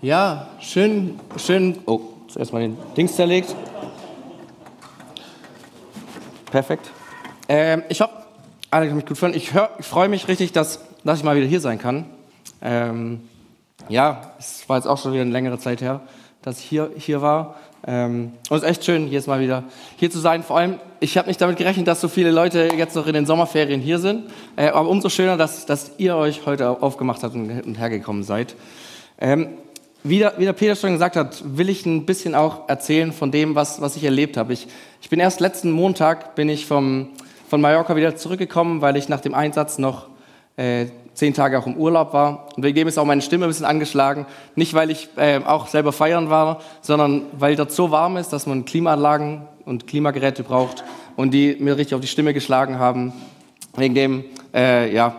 Ja, schön, schön. Oh, zuerst mal den Dings zerlegt. Perfekt. Ähm, ich hoffe, alle können mich gut fühlen. Ich, ich freue mich richtig, dass, dass ich mal wieder hier sein kann. Ähm, ja, es war jetzt auch schon wieder eine längere Zeit her, dass ich hier, hier war. Ähm, und es ist echt schön, jetzt mal wieder hier zu sein. Vor allem, ich habe nicht damit gerechnet, dass so viele Leute jetzt noch in den Sommerferien hier sind. Äh, aber umso schöner, dass, dass ihr euch heute aufgemacht habt und, und hergekommen seid. Ähm, wie, der, wie der Peter schon gesagt hat, will ich ein bisschen auch erzählen von dem, was, was ich erlebt habe. Ich, ich bin erst letzten Montag bin ich vom, von Mallorca wieder zurückgekommen, weil ich nach dem Einsatz noch äh, zehn Tage auch im Urlaub war. Und wegen dem ist auch meine Stimme ein bisschen angeschlagen. Nicht, weil ich äh, auch selber feiern war, sondern weil dort so warm ist, dass man Klimaanlagen und Klimageräte braucht und die mir richtig auf die Stimme geschlagen haben. Wegen dem, äh, ja,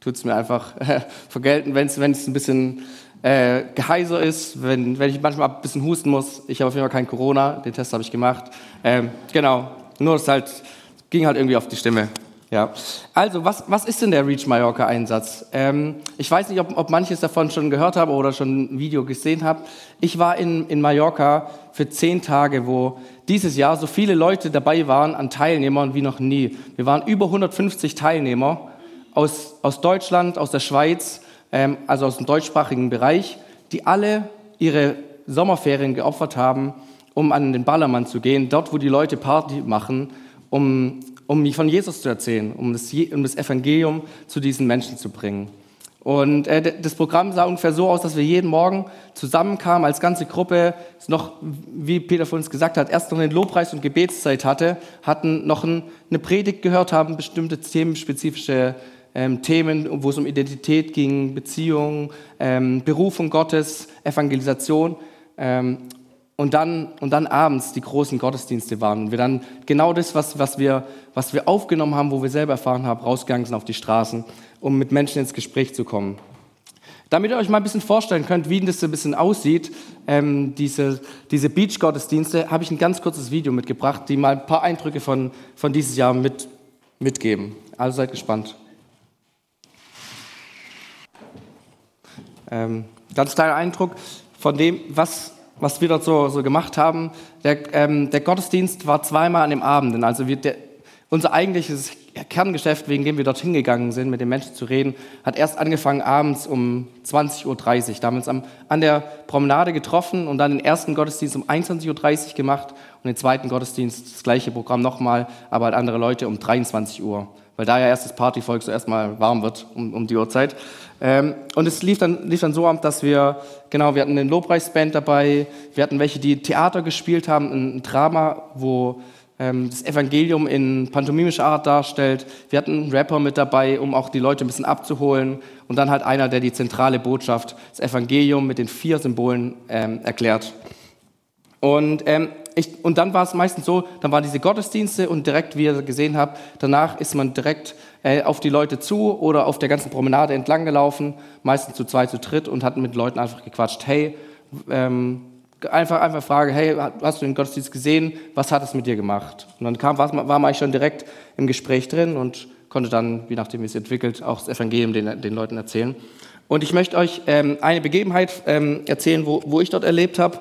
tut es mir einfach vergelten, wenn es ein bisschen äh, geheiser ist, wenn, wenn ich manchmal ein bisschen husten muss. Ich habe auf jeden Fall kein Corona, den Test habe ich gemacht. Ähm, genau, nur es halt, ging halt irgendwie auf die Stimme. Ja. Also, was, was ist denn der Reach Mallorca Einsatz? Ähm, ich weiß nicht, ob, ob manches davon schon gehört haben oder schon ein Video gesehen haben. Ich war in, in Mallorca für zehn Tage, wo dieses Jahr so viele Leute dabei waren an Teilnehmern wie noch nie. Wir waren über 150 Teilnehmer aus, aus Deutschland, aus der Schweiz, also aus dem deutschsprachigen Bereich, die alle ihre Sommerferien geopfert haben, um an den Ballermann zu gehen, dort, wo die Leute Party machen, um, um mich von Jesus zu erzählen, um das, um das Evangelium zu diesen Menschen zu bringen. Und äh, das Programm sah ungefähr so aus, dass wir jeden Morgen zusammenkamen als ganze Gruppe, noch, wie Peter von uns gesagt hat, erst noch eine Lobpreis- und Gebetszeit hatte, hatten noch ein, eine Predigt gehört, haben bestimmte themenspezifische ähm, Themen, wo es um Identität ging, Beziehung, ähm, Berufung Gottes, Evangelisation. Ähm, und dann, und dann abends die großen Gottesdienste waren. Und wir dann genau das, was, was, wir, was wir aufgenommen haben, wo wir selber erfahren haben, rausgegangen sind auf die Straßen, um mit Menschen ins Gespräch zu kommen. Damit ihr euch mal ein bisschen vorstellen könnt, wie das so ein bisschen aussieht, ähm, diese, diese Beach-Gottesdienste, habe ich ein ganz kurzes Video mitgebracht, die mal ein paar Eindrücke von, von dieses Jahr mit, mitgeben. Also seid gespannt. Ähm, ganz kleiner Eindruck von dem, was, was wir dort so, so gemacht haben. Der, ähm, der Gottesdienst war zweimal an dem Abend. Also wir, der, unser eigentliches Kerngeschäft, wegen dem wir dorthin gegangen sind, mit den Menschen zu reden, hat erst angefangen abends um 20.30 Uhr. Da haben wir uns am, an der Promenade getroffen und dann den ersten Gottesdienst um 21.30 Uhr gemacht und den zweiten Gottesdienst, das gleiche Programm nochmal, aber halt andere Leute um 23 Uhr weil da ja erst das Partyvolk so erstmal warm wird um, um die Uhrzeit. Ähm, und es lief dann, lief dann so ab, dass wir, genau, wir hatten einen Lobpreisband dabei, wir hatten welche, die Theater gespielt haben, ein Drama, wo ähm, das Evangelium in pantomimischer Art darstellt. Wir hatten einen Rapper mit dabei, um auch die Leute ein bisschen abzuholen. Und dann halt einer, der die zentrale Botschaft, das Evangelium mit den vier Symbolen ähm, erklärt. Und ähm, ich, und dann war es meistens so, dann waren diese Gottesdienste und direkt, wie ihr gesehen habt, danach ist man direkt äh, auf die Leute zu oder auf der ganzen Promenade entlang gelaufen, meistens zu zweit, zu dritt und hat mit Leuten einfach gequatscht. Hey, ähm, einfach, einfach Frage, hey, hast du den Gottesdienst gesehen? Was hat es mit dir gemacht? Und dann kam, war, war man schon direkt im Gespräch drin und konnte dann, je nachdem wie es entwickelt, auch das Evangelium den, den Leuten erzählen. Und ich möchte euch ähm, eine Begebenheit ähm, erzählen, wo, wo ich dort erlebt habe.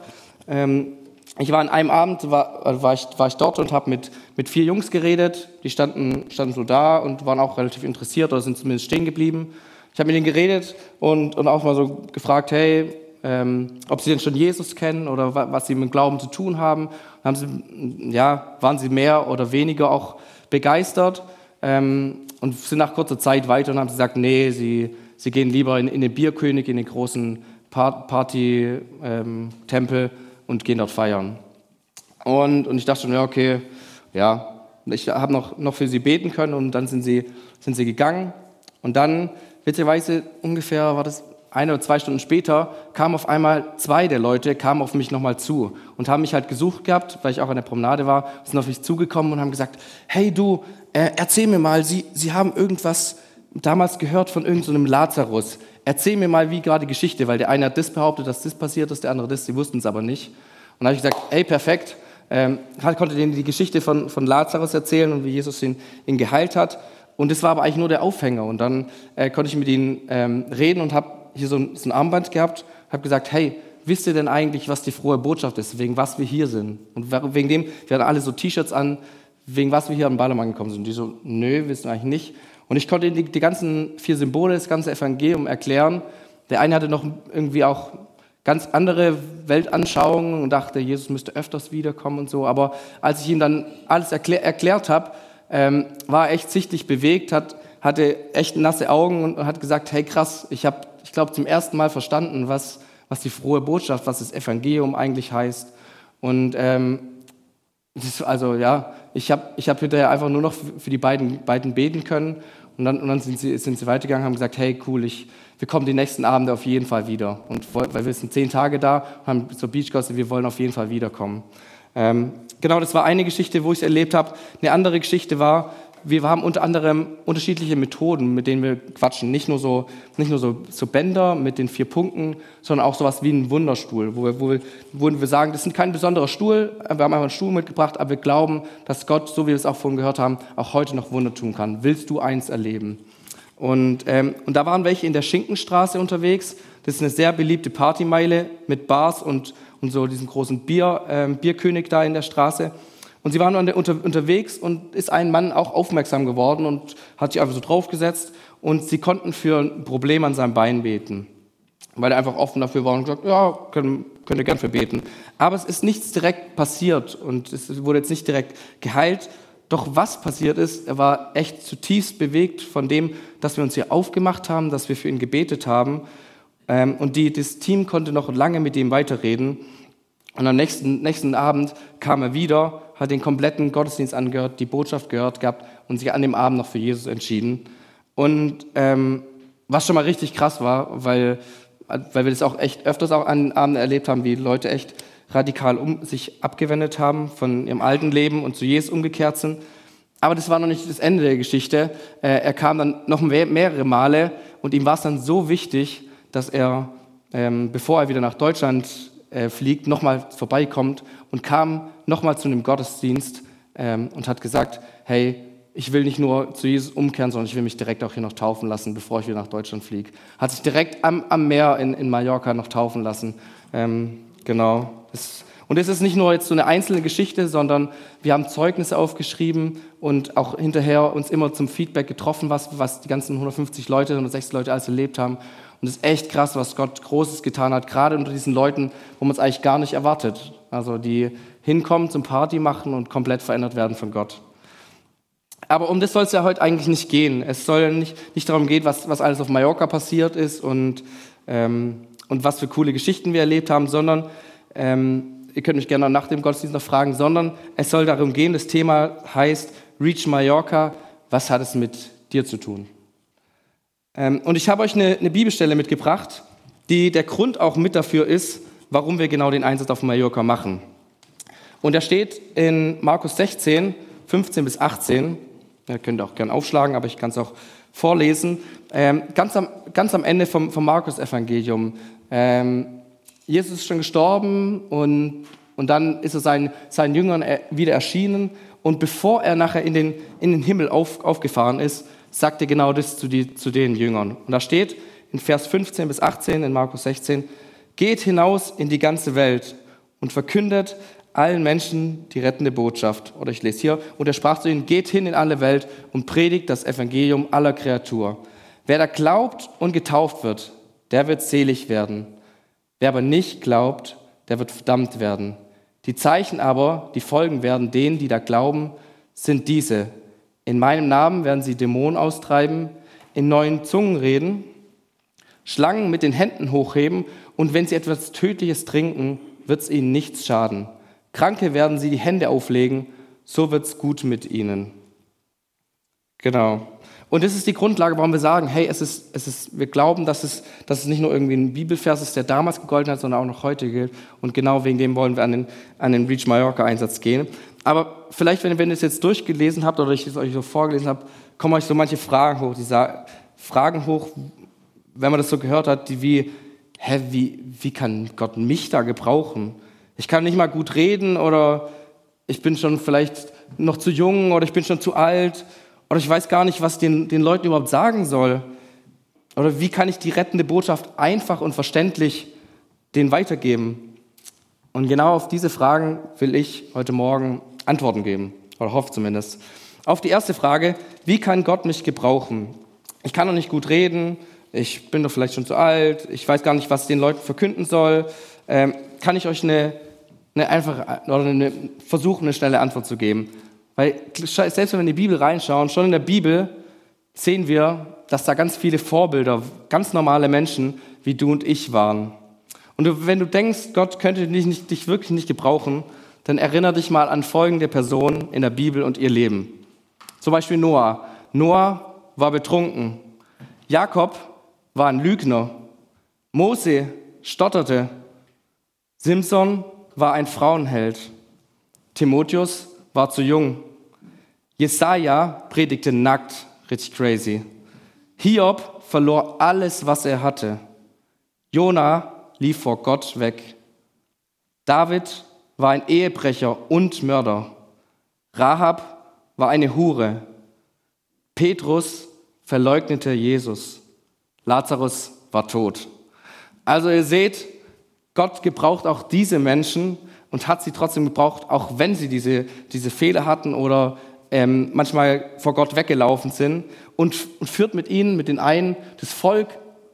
Ähm, ich war an einem Abend, war, äh, war, ich, war ich dort und habe mit, mit vier Jungs geredet. Die standen, standen so da und waren auch relativ interessiert oder sind zumindest stehen geblieben. Ich habe mit ihnen geredet und, und auch mal so gefragt, hey, ähm, ob sie denn schon Jesus kennen oder was sie mit Glauben zu tun haben. haben sie, ja, waren sie mehr oder weniger auch begeistert ähm, und sind nach kurzer Zeit weiter und haben gesagt, nee, sie, sie gehen lieber in, in den Bierkönig, in den großen Party-Tempel. Ähm, und gehen dort feiern. Und, und ich dachte schon, ja, okay, ja, ich habe noch, noch für sie beten können und dann sind sie, sind sie gegangen. Und dann, witzigerweise, ungefähr war das eine oder zwei Stunden später, kamen auf einmal zwei der Leute, kamen auf mich nochmal zu und haben mich halt gesucht gehabt, weil ich auch an der Promenade war, sind auf mich zugekommen und haben gesagt, hey du, äh, erzähl mir mal, sie, sie haben irgendwas damals gehört von irgendeinem so Lazarus erzähl mir mal, wie gerade die Geschichte, weil der eine hat das behauptet, dass das passiert ist, der andere das, sie wussten es aber nicht. Und dann habe ich gesagt, ey, perfekt, ähm, konnte denen die Geschichte von, von Lazarus erzählen und wie Jesus ihn, ihn geheilt hat. Und das war aber eigentlich nur der Aufhänger. Und dann äh, konnte ich mit ihnen ähm, reden und habe hier so ein, so ein, Armband gehabt, habe gesagt, hey, wisst ihr denn eigentlich, was die frohe Botschaft ist, wegen was wir hier sind? Und wegen dem, wir hatten alle so T-Shirts an, wegen was wir hier am Ballermann gekommen sind. Und die so, nö, wissen eigentlich nicht. Und ich konnte die, die ganzen vier Symbole, das ganze Evangelium erklären. Der eine hatte noch irgendwie auch ganz andere Weltanschauungen und dachte, Jesus müsste öfters wiederkommen und so. Aber als ich ihm dann alles erklär, erklärt habe, ähm, war er echt sichtlich bewegt, hat, hatte echt nasse Augen und hat gesagt, hey krass, ich habe, ich glaube, zum ersten Mal verstanden, was, was die frohe Botschaft, was das Evangelium eigentlich heißt. Und ähm, also ja, ich habe ich hab hinterher einfach nur noch für die beiden, beiden beten können. Und dann, und dann sind, sie, sind sie weitergegangen und haben gesagt, hey cool, ich, wir kommen die nächsten Abende auf jeden Fall wieder. Und weil wir sind zehn Tage da, haben zur Beach Gospel, wir wollen auf jeden Fall wiederkommen. Ähm, genau, das war eine Geschichte, wo ich es erlebt habe. Eine andere Geschichte war, wir haben unter anderem unterschiedliche Methoden, mit denen wir quatschen. Nicht nur so, nicht nur so, so Bänder mit den vier Punkten, sondern auch sowas wie ein Wunderstuhl, wo wir, wo, wir, wo wir sagen, das ist kein besonderer Stuhl, wir haben einfach einen Stuhl mitgebracht, aber wir glauben, dass Gott, so wie wir es auch vorhin gehört haben, auch heute noch Wunder tun kann. Willst du eins erleben? Und, ähm, und da waren welche in der Schinkenstraße unterwegs. Das ist eine sehr beliebte Partymeile mit Bars und, und so diesen großen Bier, ähm, Bierkönig da in der Straße. Und sie waren unter, unterwegs und ist ein Mann auch aufmerksam geworden und hat sich einfach so draufgesetzt und sie konnten für ein Problem an seinem Bein beten. Weil er einfach offen dafür war und gesagt, ja, können, könnt ihr gern für beten. Aber es ist nichts direkt passiert und es wurde jetzt nicht direkt geheilt. Doch was passiert ist, er war echt zutiefst bewegt von dem, dass wir uns hier aufgemacht haben, dass wir für ihn gebetet haben. Ähm, und die, das Team konnte noch lange mit ihm weiterreden. Und am nächsten, nächsten Abend kam er wieder, hat den kompletten Gottesdienst angehört, die Botschaft gehört gehabt und sich an dem Abend noch für Jesus entschieden. Und ähm, was schon mal richtig krass war, weil, weil wir das auch echt öfters auch an Abenden erlebt haben, wie Leute echt radikal um sich abgewendet haben von ihrem alten Leben und zu Jesus umgekehrt sind. Aber das war noch nicht das Ende der Geschichte. Äh, er kam dann noch mehrere Male und ihm war es dann so wichtig, dass er, ähm, bevor er wieder nach Deutschland äh, fliegt, nochmal vorbeikommt und kam nochmal zu einem Gottesdienst ähm, und hat gesagt, hey, ich will nicht nur zu Jesus umkehren, sondern ich will mich direkt auch hier noch taufen lassen, bevor ich wieder nach Deutschland fliege. Hat sich direkt am, am Meer in, in Mallorca noch taufen lassen. Ähm, genau. Das, und es ist nicht nur jetzt so eine einzelne Geschichte, sondern wir haben Zeugnisse aufgeschrieben und auch hinterher uns immer zum Feedback getroffen, was, was die ganzen 150 Leute, 160 Leute alles erlebt haben. Und es ist echt krass, was Gott Großes getan hat, gerade unter diesen Leuten, wo man es eigentlich gar nicht erwartet. Also die hinkommen zum Party machen und komplett verändert werden von Gott. Aber um das soll es ja heute eigentlich nicht gehen. Es soll nicht, nicht darum gehen, was, was alles auf Mallorca passiert ist und, ähm, und was für coole Geschichten wir erlebt haben, sondern ähm, ihr könnt mich gerne nach dem Gottesdienst noch fragen, sondern es soll darum gehen, das Thema heißt Reach Mallorca, was hat es mit dir zu tun? Ähm, und ich habe euch eine, eine Bibelstelle mitgebracht, die der Grund auch mit dafür ist, warum wir genau den Einsatz auf Mallorca machen. Und da steht in Markus 16, 15 bis 18, ihr könnt auch gerne aufschlagen, aber ich kann es auch vorlesen, ähm, ganz, am, ganz am Ende vom, vom Markus-Evangelium. Ähm, Jesus ist schon gestorben und, und dann ist er seinen, seinen Jüngern wieder erschienen. Und bevor er nachher in den, in den Himmel auf, aufgefahren ist, sagt er genau das zu, die, zu den Jüngern. Und da steht in Vers 15 bis 18 in Markus 16, geht hinaus in die ganze Welt und verkündet allen Menschen die rettende Botschaft. Oder ich lese hier, und er sprach zu ihnen, geht hin in alle Welt und predigt das Evangelium aller Kreatur. Wer da glaubt und getauft wird, der wird selig werden. Wer aber nicht glaubt, der wird verdammt werden. Die Zeichen aber, die folgen werden denen, die da glauben, sind diese. In meinem Namen werden sie Dämonen austreiben, in neuen Zungen reden, Schlangen mit den Händen hochheben und wenn sie etwas Tödliches trinken, wird es ihnen nichts schaden. Kranke werden sie die Hände auflegen, so wird es gut mit ihnen. Genau. Und das ist die Grundlage, warum wir sagen, hey, es ist, es ist, wir glauben, dass es, dass es nicht nur irgendwie ein Bibelvers ist, der damals gegolten hat, sondern auch noch heute gilt. Und genau wegen dem wollen wir an den, an den Reach Mallorca Einsatz gehen. Aber vielleicht, wenn, wenn ihr es jetzt durchgelesen habt oder ich es euch so vorgelesen habe, kommen euch so manche Fragen hoch. Diese Fragen hoch, wenn man das so gehört hat, die wie, hä, wie, wie kann Gott mich da gebrauchen? Ich kann nicht mal gut reden oder ich bin schon vielleicht noch zu jung oder ich bin schon zu alt oder ich weiß gar nicht, was den, den Leuten überhaupt sagen soll. Oder wie kann ich die rettende Botschaft einfach und verständlich den weitergeben? Und genau auf diese Fragen will ich heute Morgen Antworten geben, oder hoffe zumindest. Auf die erste Frage, wie kann Gott mich gebrauchen? Ich kann noch nicht gut reden, ich bin doch vielleicht schon zu alt, ich weiß gar nicht, was den Leuten verkünden soll. Ähm, kann ich euch eine, eine einfache oder eine, versuchen, eine schnelle Antwort zu geben? Weil selbst wenn wir in die Bibel reinschauen, schon in der Bibel sehen wir, dass da ganz viele Vorbilder, ganz normale Menschen wie du und ich waren. Und du, wenn du denkst, Gott könnte dich, nicht, dich wirklich nicht gebrauchen, dann erinnere dich mal an folgende Personen in der Bibel und ihr Leben. Zum Beispiel Noah. Noah war betrunken. Jakob war ein Lügner. Mose stotterte. Simson war ein Frauenheld. Timotheus war zu jung. Jesaja predigte nackt, richtig crazy. Hiob verlor alles, was er hatte. Jona lief vor Gott weg. David war ein Ehebrecher und Mörder. Rahab war eine Hure. Petrus verleugnete Jesus. Lazarus war tot. Also ihr seht, Gott gebraucht auch diese Menschen und hat sie trotzdem gebraucht, auch wenn sie diese, diese Fehler hatten oder ähm, manchmal vor Gott weggelaufen sind und, und führt mit ihnen, mit den einen, das Volk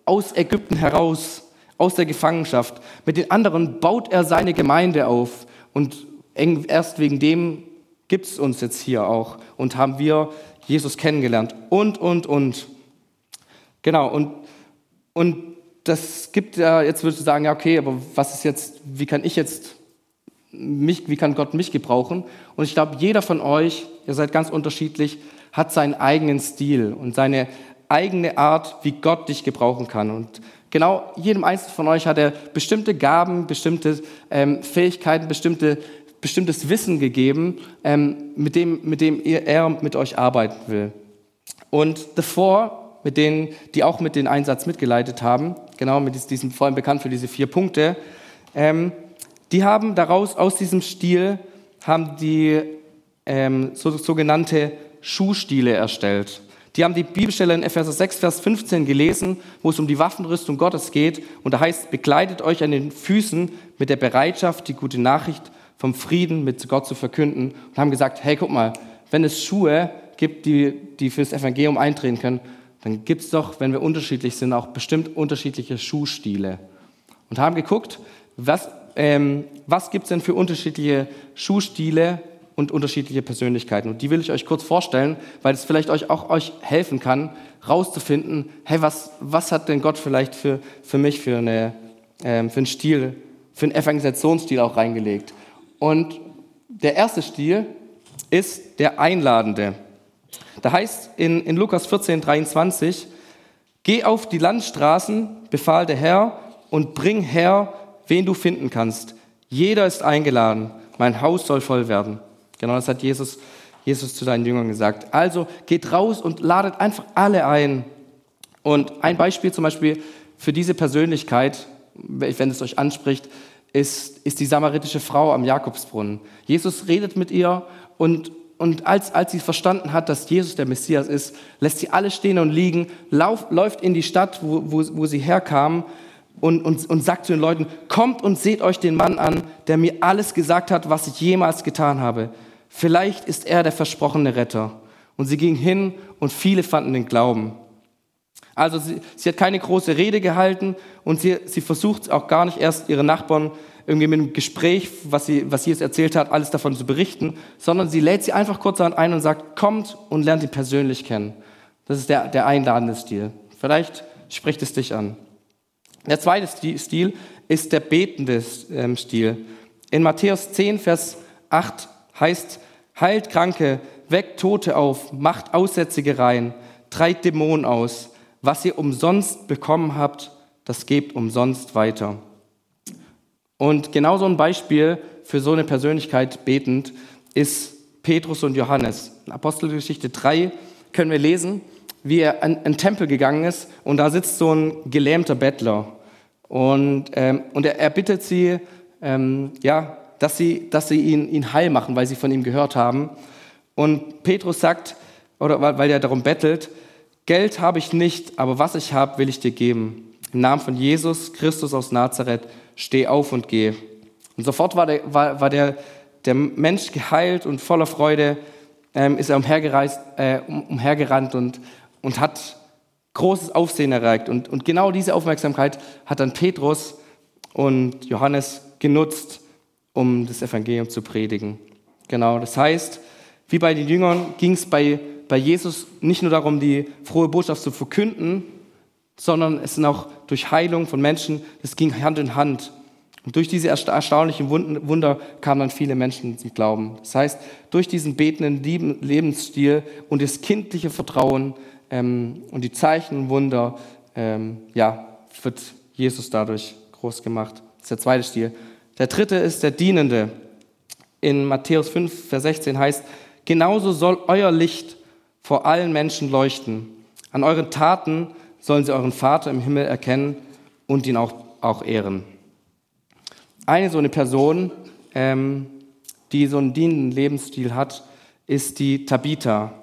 aus Ägypten heraus, aus der Gefangenschaft. Mit den anderen baut er seine Gemeinde auf und erst wegen dem gibt es uns jetzt hier auch und haben wir Jesus kennengelernt und, und, und. Genau, und, und das gibt ja, jetzt würdest du sagen, ja, okay, aber was ist jetzt, wie kann ich jetzt mich, wie kann Gott mich gebrauchen? Und ich glaube, jeder von euch, ihr seid ganz unterschiedlich, hat seinen eigenen Stil und seine eigene Art, wie Gott dich gebrauchen kann. Und genau jedem Einzelnen von euch hat er bestimmte Gaben, bestimmte ähm, Fähigkeiten, bestimmte, bestimmtes Wissen gegeben, ähm, mit dem, mit dem er mit euch arbeiten will. Und davor, mit denen, die auch mit den Einsatz mitgeleitet haben, genau mit diesem, vor allem bekannt für diese vier Punkte, ähm, die haben daraus, aus diesem Stil, haben die ähm, so, sogenannte Schuhstile erstellt. Die haben die Bibelstelle in Epheser 6, Vers 15 gelesen, wo es um die Waffenrüstung Gottes geht. Und da heißt, begleitet euch an den Füßen mit der Bereitschaft, die gute Nachricht vom Frieden mit Gott zu verkünden. Und haben gesagt, hey, guck mal, wenn es Schuhe gibt, die, die fürs Evangelium eintreten können, dann gibt es doch, wenn wir unterschiedlich sind, auch bestimmt unterschiedliche Schuhstile. Und haben geguckt, was, ähm, was gibt es denn für unterschiedliche Schuhstile und unterschiedliche Persönlichkeiten. Und die will ich euch kurz vorstellen, weil es vielleicht euch auch euch helfen kann, rauszufinden, hey, was, was hat denn Gott vielleicht für, für mich für, eine, ähm, für einen Stil, für einen Evangelisationsstil auch reingelegt. Und der erste Stil ist der Einladende. Da heißt in, in Lukas 14, 23, Geh auf die Landstraßen, befahl der Herr, und bring her, wen du finden kannst. Jeder ist eingeladen, mein Haus soll voll werden. Genau das hat Jesus, Jesus zu seinen Jüngern gesagt. Also geht raus und ladet einfach alle ein. Und ein Beispiel zum Beispiel für diese Persönlichkeit, wenn es euch anspricht, ist, ist die samaritische Frau am Jakobsbrunnen. Jesus redet mit ihr und, und als, als sie verstanden hat, dass Jesus der Messias ist, lässt sie alle stehen und liegen, lauf, läuft in die Stadt, wo, wo, wo sie herkam und, und, und sagt zu den Leuten, kommt und seht euch den Mann an, der mir alles gesagt hat, was ich jemals getan habe. Vielleicht ist er der versprochene Retter. Und sie ging hin und viele fanden den Glauben. Also sie, sie hat keine große Rede gehalten und sie, sie versucht auch gar nicht erst ihre Nachbarn irgendwie mit einem Gespräch, was sie, was sie jetzt erzählt hat, alles davon zu berichten, sondern sie lädt sie einfach kurz ein und sagt, kommt und lernt ihn persönlich kennen. Das ist der, der einladende Stil. Vielleicht spricht es dich an. Der zweite Stil ist der betende ähm, Stil. In Matthäus 10, Vers 8 heißt, heilt Kranke, weckt Tote auf, macht Aussätzige rein, treibt Dämonen aus. Was ihr umsonst bekommen habt, das gebt umsonst weiter. Und genau so ein Beispiel für so eine Persönlichkeit betend ist Petrus und Johannes. In Apostelgeschichte 3 können wir lesen, wie er in einen Tempel gegangen ist und da sitzt so ein gelähmter Bettler. Und, ähm, und er, er bittet sie, ähm, ja, dass sie, dass sie ihn, ihn heil machen, weil sie von ihm gehört haben. Und Petrus sagt, oder weil er darum bettelt, Geld habe ich nicht, aber was ich habe, will ich dir geben. Im Namen von Jesus Christus aus Nazareth, steh auf und geh. Und sofort war der, war, war der, der Mensch geheilt und voller Freude ähm, ist er umhergereist, äh, umhergerannt und, und hat großes Aufsehen erregt. Und, und genau diese Aufmerksamkeit hat dann Petrus und Johannes genutzt, um das Evangelium zu predigen. Genau, das heißt, wie bei den Jüngern ging es bei, bei Jesus nicht nur darum, die frohe Botschaft zu verkünden, sondern es sind auch durch Heilung von Menschen, das ging Hand in Hand. Und durch diese erstaunlichen Wunder kamen dann viele Menschen zum Glauben. Das heißt, durch diesen betenden Lebensstil und das kindliche Vertrauen ähm, und die Zeichen und Wunder, ähm, ja, wird Jesus dadurch groß gemacht. Das ist der zweite Stil. Der dritte ist der Dienende. In Matthäus 5, Vers 16 heißt, genauso soll euer Licht vor allen Menschen leuchten. An euren Taten sollen sie euren Vater im Himmel erkennen und ihn auch, auch ehren eine so eine Person, ähm, die so einen dienenden Lebensstil hat, ist die Tabitha.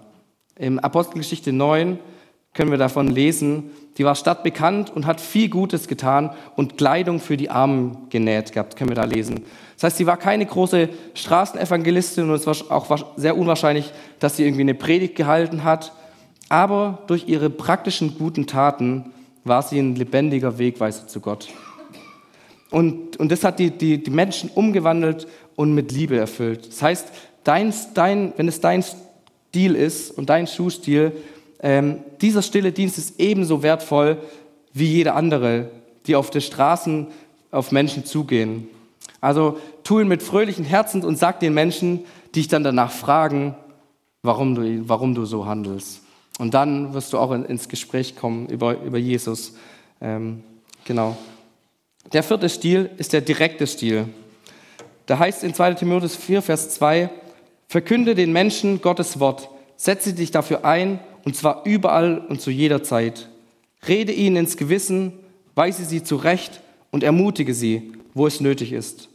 Im Apostelgeschichte 9 können wir davon lesen, die war stadtbekannt und hat viel Gutes getan und Kleidung für die Armen genäht gehabt, können wir da lesen. Das heißt, sie war keine große Straßenevangelistin und es war auch sehr unwahrscheinlich, dass sie irgendwie eine Predigt gehalten hat. Aber durch ihre praktischen guten Taten war sie ein lebendiger Wegweiser zu Gott. Und, und das hat die, die, die Menschen umgewandelt und mit Liebe erfüllt. Das heißt, dein, dein, wenn es dein Stil ist und dein Schuhstil, ähm, dieser stille Dienst ist ebenso wertvoll wie jeder andere, die auf den Straßen auf Menschen zugehen. Also tu ihn mit fröhlichen Herzen und sag den Menschen, die dich dann danach fragen, warum du, warum du so handelst. Und dann wirst du auch ins Gespräch kommen über, über Jesus. Ähm, genau. Der vierte Stil ist der direkte Stil. Da heißt in 2 Timotheus 4, Vers 2, verkünde den Menschen Gottes Wort, setze dich dafür ein, und zwar überall und zu jeder Zeit. Rede ihnen ins Gewissen, weise sie zurecht und ermutige sie, wo es nötig ist.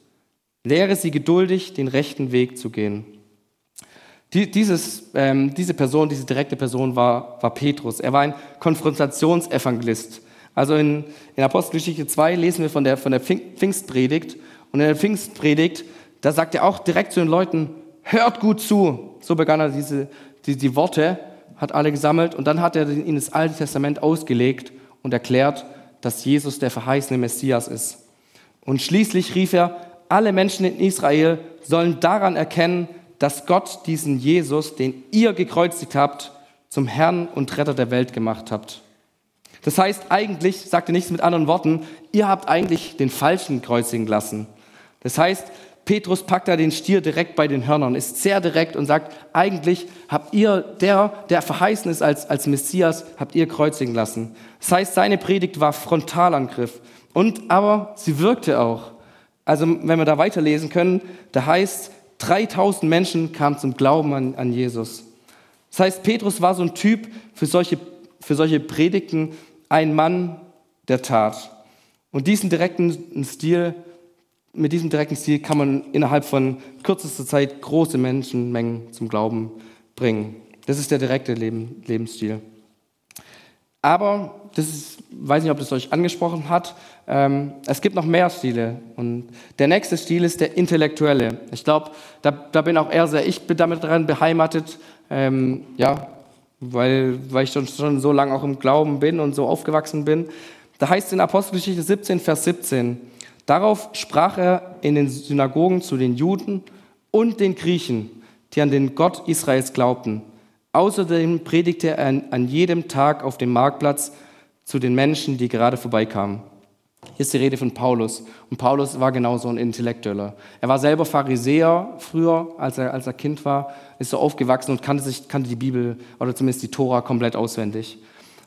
Lehre sie geduldig, den rechten Weg zu gehen. Die, dieses, ähm, diese Person, diese direkte Person war, war Petrus. Er war ein Konfrontationsevangelist. Also in, in Apostelgeschichte 2 lesen wir von der, von der Pfingstpredigt. Und in der Pfingstpredigt, da sagt er auch direkt zu den Leuten, hört gut zu. So begann er diese, die, die Worte, hat alle gesammelt und dann hat er ihnen das Alte Testament ausgelegt und erklärt, dass Jesus der verheißene Messias ist. Und schließlich rief er, alle Menschen in Israel sollen daran erkennen, dass Gott diesen Jesus, den ihr gekreuzigt habt, zum Herrn und Retter der Welt gemacht habt. Das heißt, eigentlich, sagt er nichts mit anderen Worten, ihr habt eigentlich den Falschen kreuzigen lassen. Das heißt, Petrus packt da den Stier direkt bei den Hörnern, ist sehr direkt und sagt, eigentlich habt ihr, der, der verheißen ist als, als Messias, habt ihr kreuzigen lassen. Das heißt, seine Predigt war Frontalangriff. Und aber sie wirkte auch. Also, wenn wir da weiterlesen können, da heißt, 3000 Menschen kamen zum Glauben an, an Jesus. Das heißt, Petrus war so ein Typ für solche, für solche Predigten, ein Mann der Tat. Und diesen direkten Stil, mit diesem direkten Stil kann man innerhalb von kürzester Zeit große Menschenmengen zum Glauben bringen. Das ist der direkte Leben, Lebensstil. Aber, das ist, weiß nicht, ob das euch angesprochen hat, ähm, es gibt noch mehr Stile. Und der nächste Stil ist der intellektuelle. Ich glaube, da, da bin auch eher sehr ich bin damit dran beheimatet. Ähm, ja, weil, weil ich schon, schon so lange auch im Glauben bin und so aufgewachsen bin. Da heißt es in Apostelgeschichte 17, Vers 17, darauf sprach er in den Synagogen zu den Juden und den Griechen, die an den Gott Israels glaubten. Außerdem predigte er an, jedem Tag auf dem Marktplatz zu den Menschen, die gerade vorbeikamen. Hier ist die Rede von Paulus. Und Paulus war genauso ein Intellektueller. Er war selber Pharisäer früher, als er, als er Kind war, ist so aufgewachsen und kannte, sich, kannte die Bibel oder zumindest die Tora komplett auswendig.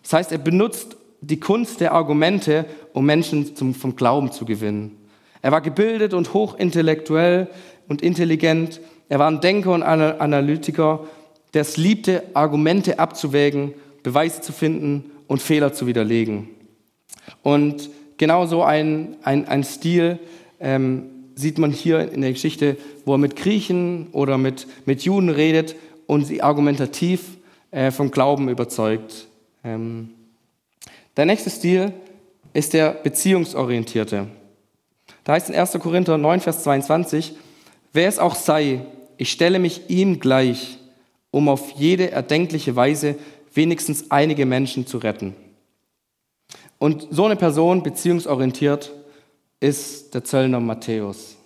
Das heißt, er benutzt die Kunst der Argumente, um Menschen zum, vom Glauben zu gewinnen. Er war gebildet und hochintellektuell und intelligent. Er war ein Denker und Analytiker, der es liebte, Argumente abzuwägen, Beweise zu finden und Fehler zu widerlegen. Und Genau so ein, ein, ein Stil ähm, sieht man hier in der Geschichte, wo er mit Griechen oder mit, mit Juden redet und sie argumentativ äh, vom Glauben überzeugt. Ähm, der nächste Stil ist der beziehungsorientierte. Da heißt in 1. Korinther 9, Vers 22, wer es auch sei, ich stelle mich ihm gleich, um auf jede erdenkliche Weise wenigstens einige Menschen zu retten. Und so eine Person, beziehungsorientiert, ist der Zöllner Matthäus.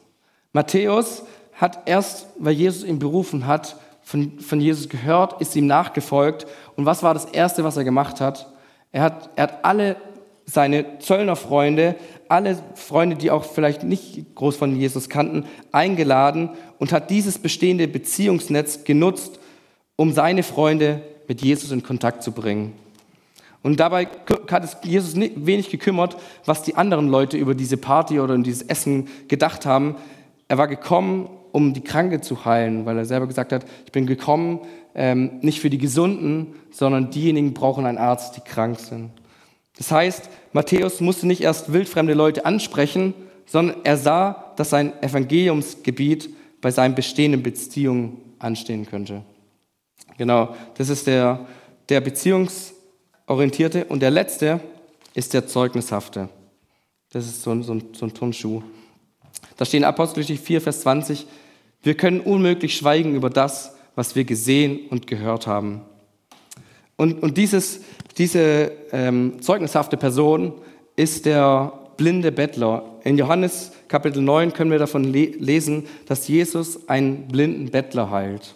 Matthäus hat erst, weil Jesus ihn berufen hat, von, von Jesus gehört, ist ihm nachgefolgt. Und was war das Erste, was er gemacht hat? Er hat, er hat alle seine Zöllnerfreunde, alle Freunde, die auch vielleicht nicht groß von Jesus kannten, eingeladen und hat dieses bestehende Beziehungsnetz genutzt, um seine Freunde mit Jesus in Kontakt zu bringen. Und dabei hat es Jesus wenig gekümmert, was die anderen Leute über diese Party oder dieses Essen gedacht haben. Er war gekommen, um die Kranke zu heilen, weil er selber gesagt hat, ich bin gekommen, ähm, nicht für die Gesunden, sondern diejenigen brauchen einen Arzt, die krank sind. Das heißt, Matthäus musste nicht erst wildfremde Leute ansprechen, sondern er sah, dass sein Evangeliumsgebiet bei seinen bestehenden Beziehungen anstehen könnte. Genau, das ist der, der beziehungsorientierte. Und der letzte ist der zeugnishafte. Das ist so ein, so ein, so ein Turnschuh. Da steht in Apostelgeschichte 4, Vers 20, wir können unmöglich schweigen über das, was wir gesehen und gehört haben. Und, und dieses, diese ähm, zeugnishafte Person ist der blinde Bettler. In Johannes Kapitel 9 können wir davon le lesen, dass Jesus einen blinden Bettler heilt.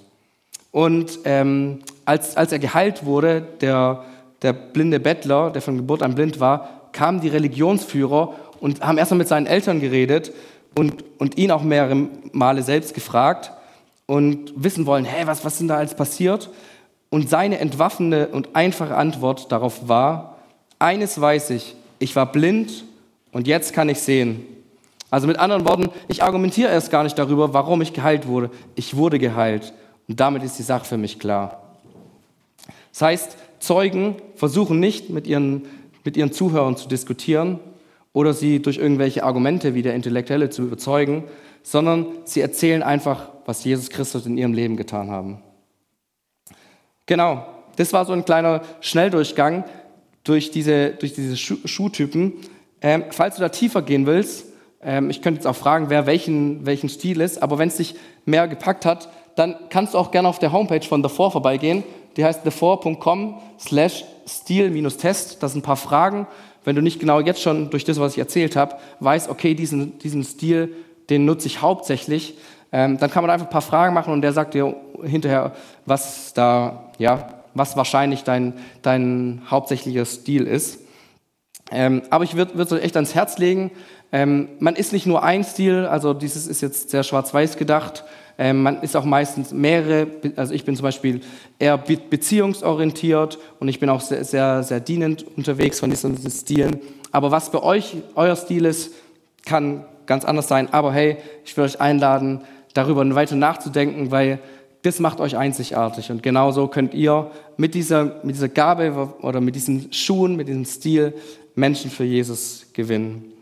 Und ähm, als, als er geheilt wurde, der, der blinde Bettler, der von Geburt an blind war, kamen die Religionsführer und haben erstmal mit seinen Eltern geredet und, und ihn auch mehrere Male selbst gefragt und wissen wollen, hey, was, was ist da alles passiert? Und seine entwaffnende und einfache Antwort darauf war, eines weiß ich, ich war blind und jetzt kann ich sehen. Also mit anderen Worten, ich argumentiere erst gar nicht darüber, warum ich geheilt wurde. Ich wurde geheilt. Und damit ist die Sache für mich klar. Das heißt, Zeugen versuchen nicht mit ihren, mit ihren Zuhörern zu diskutieren oder sie durch irgendwelche Argumente wie der Intellektuelle zu überzeugen, sondern sie erzählen einfach, was Jesus Christus in ihrem Leben getan haben. Genau, das war so ein kleiner Schnelldurchgang durch diese, durch diese Schuhtypen. Ähm, falls du da tiefer gehen willst, ähm, ich könnte jetzt auch fragen, wer welchen, welchen Stil ist, aber wenn es dich mehr gepackt hat, dann kannst du auch gerne auf der Homepage von The Four vorbeigehen. Die heißt thefour.com slash stil-test. Das sind ein paar Fragen. Wenn du nicht genau jetzt schon durch das, was ich erzählt habe, weißt, okay, diesen, diesen Stil, den nutze ich hauptsächlich, ähm, dann kann man einfach ein paar Fragen machen und der sagt dir hinterher, was da, ja, was wahrscheinlich dein, dein hauptsächlicher Stil ist. Ähm, aber ich würde es echt ans Herz legen. Ähm, man ist nicht nur ein Stil, also dieses ist jetzt sehr schwarz-weiß gedacht. Ähm, man ist auch meistens mehrere, also ich bin zum Beispiel eher beziehungsorientiert und ich bin auch sehr, sehr, sehr dienend unterwegs von diesen Stilen. Aber was bei euch euer Stil ist, kann ganz anders sein. Aber hey, ich will euch einladen, darüber weiter nachzudenken, weil das macht euch einzigartig. Und genauso könnt ihr mit dieser, mit dieser Gabe oder mit diesen Schuhen, mit diesem Stil Menschen für Jesus gewinnen.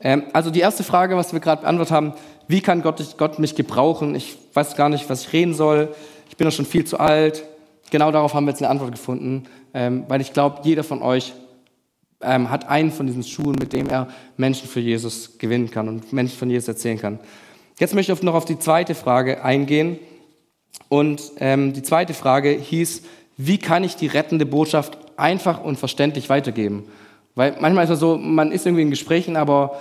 Ähm, also die erste Frage, was wir gerade beantwortet haben, wie kann Gott, Gott mich gebrauchen? Ich weiß gar nicht, was ich reden soll. Ich bin doch schon viel zu alt. Genau darauf haben wir jetzt eine Antwort gefunden, ähm, weil ich glaube, jeder von euch ähm, hat einen von diesen Schuhen, mit dem er Menschen für Jesus gewinnen kann und Menschen von Jesus erzählen kann. Jetzt möchte ich noch auf die zweite Frage eingehen. Und ähm, die zweite Frage hieß, wie kann ich die rettende Botschaft einfach und verständlich weitergeben? Weil manchmal ist es so, man ist irgendwie in Gesprächen, aber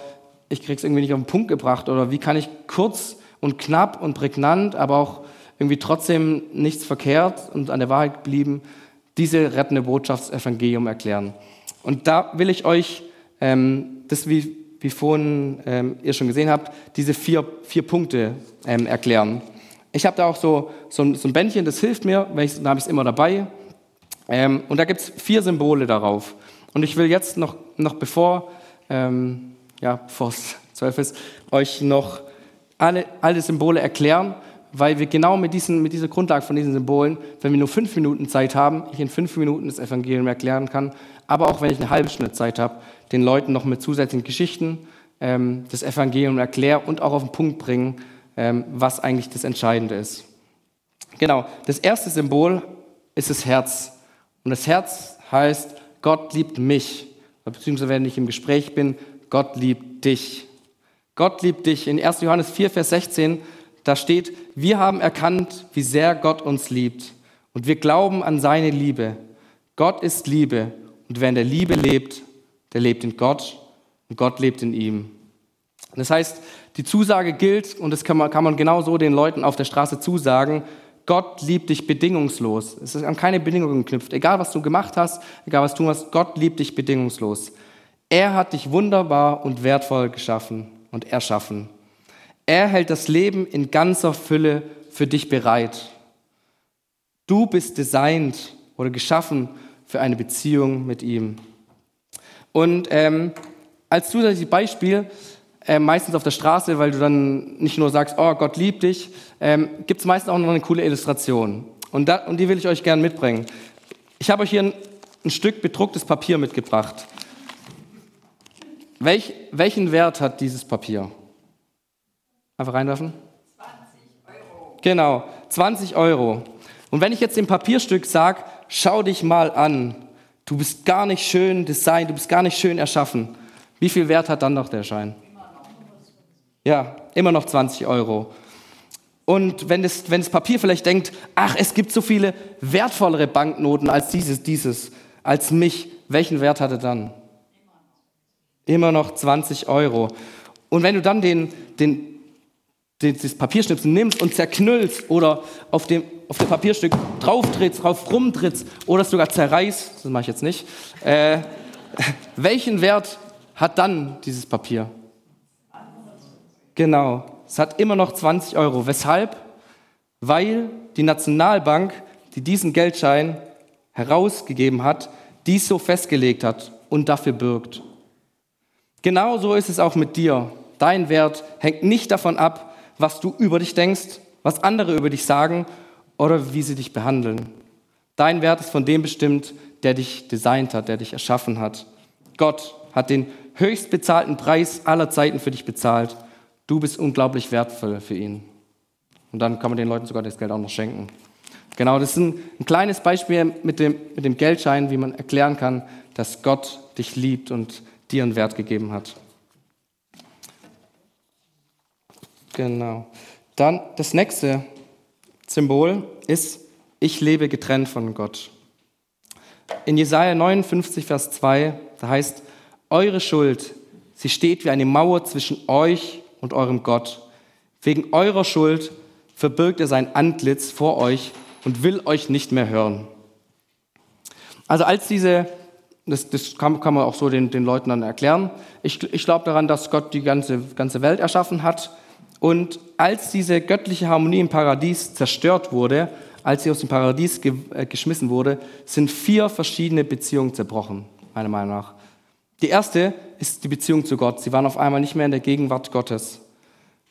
ich kriege es irgendwie nicht auf den Punkt gebracht. Oder wie kann ich kurz und knapp und prägnant, aber auch irgendwie trotzdem nichts verkehrt und an der Wahrheit geblieben, diese rettende Botschaft, das Evangelium erklären. Und da will ich euch, ähm, das wie, wie vorhin ähm, ihr schon gesehen habt, diese vier, vier Punkte ähm, erklären. Ich habe da auch so, so, ein, so ein Bändchen, das hilft mir, ich, da habe ich es immer dabei. Ähm, und da gibt es vier Symbole darauf. Und ich will jetzt noch, noch bevor, ähm, ja, es zwölf ist, euch noch alle, alle Symbole erklären, weil wir genau mit, diesen, mit dieser Grundlage von diesen Symbolen, wenn wir nur fünf Minuten Zeit haben, ich in fünf Minuten das Evangelium erklären kann, aber auch wenn ich eine halbe Stunde Zeit habe, den Leuten noch mit zusätzlichen Geschichten ähm, das Evangelium erkläre und auch auf den Punkt bringen, was eigentlich das Entscheidende ist. Genau, das erste Symbol ist das Herz. Und das Herz heißt, Gott liebt mich, beziehungsweise wenn ich im Gespräch bin, Gott liebt dich. Gott liebt dich. In 1. Johannes 4, Vers 16, da steht, wir haben erkannt, wie sehr Gott uns liebt. Und wir glauben an seine Liebe. Gott ist Liebe. Und wer in der Liebe lebt, der lebt in Gott und Gott lebt in ihm. Das heißt, die Zusage gilt, und das kann man, kann man genauso den Leuten auf der Straße zusagen, Gott liebt dich bedingungslos. Es ist an keine Bedingungen geknüpft. Egal, was du gemacht hast, egal, was du hast, Gott liebt dich bedingungslos. Er hat dich wunderbar und wertvoll geschaffen und erschaffen. Er hält das Leben in ganzer Fülle für dich bereit. Du bist designt oder geschaffen für eine Beziehung mit ihm. Und ähm, als zusätzliches Beispiel, äh, meistens auf der Straße, weil du dann nicht nur sagst, oh, Gott liebt dich, ähm, gibt es meistens auch noch eine coole Illustration. Und, da, und die will ich euch gerne mitbringen. Ich habe euch hier ein, ein, Stück bedrucktes Papier mitgebracht. Welch, welchen Wert hat dieses Papier? Einfach reinwerfen. 20 Euro. Genau, 20 Euro. Und wenn ich jetzt dem Papierstück sage, schau dich mal an, du bist gar nicht schön designt, du bist gar nicht schön erschaffen, wie viel Wert hat dann noch der Schein? Ja, immer noch 20 Euro. Und wenn das, wenn das Papier vielleicht denkt, ach, es gibt so viele wertvollere Banknoten als dieses, dieses, als mich, welchen Wert hat er dann? Immer noch 20 Euro. Und wenn du dann den, den, den, das Papierschnipsel nimmst und zerknüllst oder auf dem, auf dem Papierstück drauftrittst, drauf rumtrittst oder es sogar zerreißt, das mache ich jetzt nicht, äh, welchen Wert hat dann dieses Papier? Genau, es hat immer noch 20 Euro. Weshalb? Weil die Nationalbank, die diesen Geldschein herausgegeben hat, dies so festgelegt hat und dafür bürgt. Genauso ist es auch mit dir. Dein Wert hängt nicht davon ab, was du über dich denkst, was andere über dich sagen oder wie sie dich behandeln. Dein Wert ist von dem bestimmt, der dich designt hat, der dich erschaffen hat. Gott hat den höchst bezahlten Preis aller Zeiten für dich bezahlt. Du bist unglaublich wertvoll für ihn. Und dann kann man den Leuten sogar das Geld auch noch schenken. Genau, das ist ein, ein kleines Beispiel mit dem, mit dem Geldschein, wie man erklären kann, dass Gott dich liebt und dir einen Wert gegeben hat. Genau. Dann das nächste Symbol ist, ich lebe getrennt von Gott. In Jesaja 59, Vers 2, da heißt, eure Schuld, sie steht wie eine Mauer zwischen euch und eurem Gott. Wegen eurer Schuld verbirgt er sein Antlitz vor euch und will euch nicht mehr hören. Also als diese, das, das kann, kann, man auch so den, den Leuten dann erklären, ich, ich glaube daran, dass Gott die ganze, ganze Welt erschaffen hat. Und als diese göttliche Harmonie im Paradies zerstört wurde, als sie aus dem Paradies ge, äh, geschmissen wurde, sind vier verschiedene Beziehungen zerbrochen, meiner Meinung nach. Die erste ist die Beziehung zu Gott. Sie waren auf einmal nicht mehr in der Gegenwart Gottes.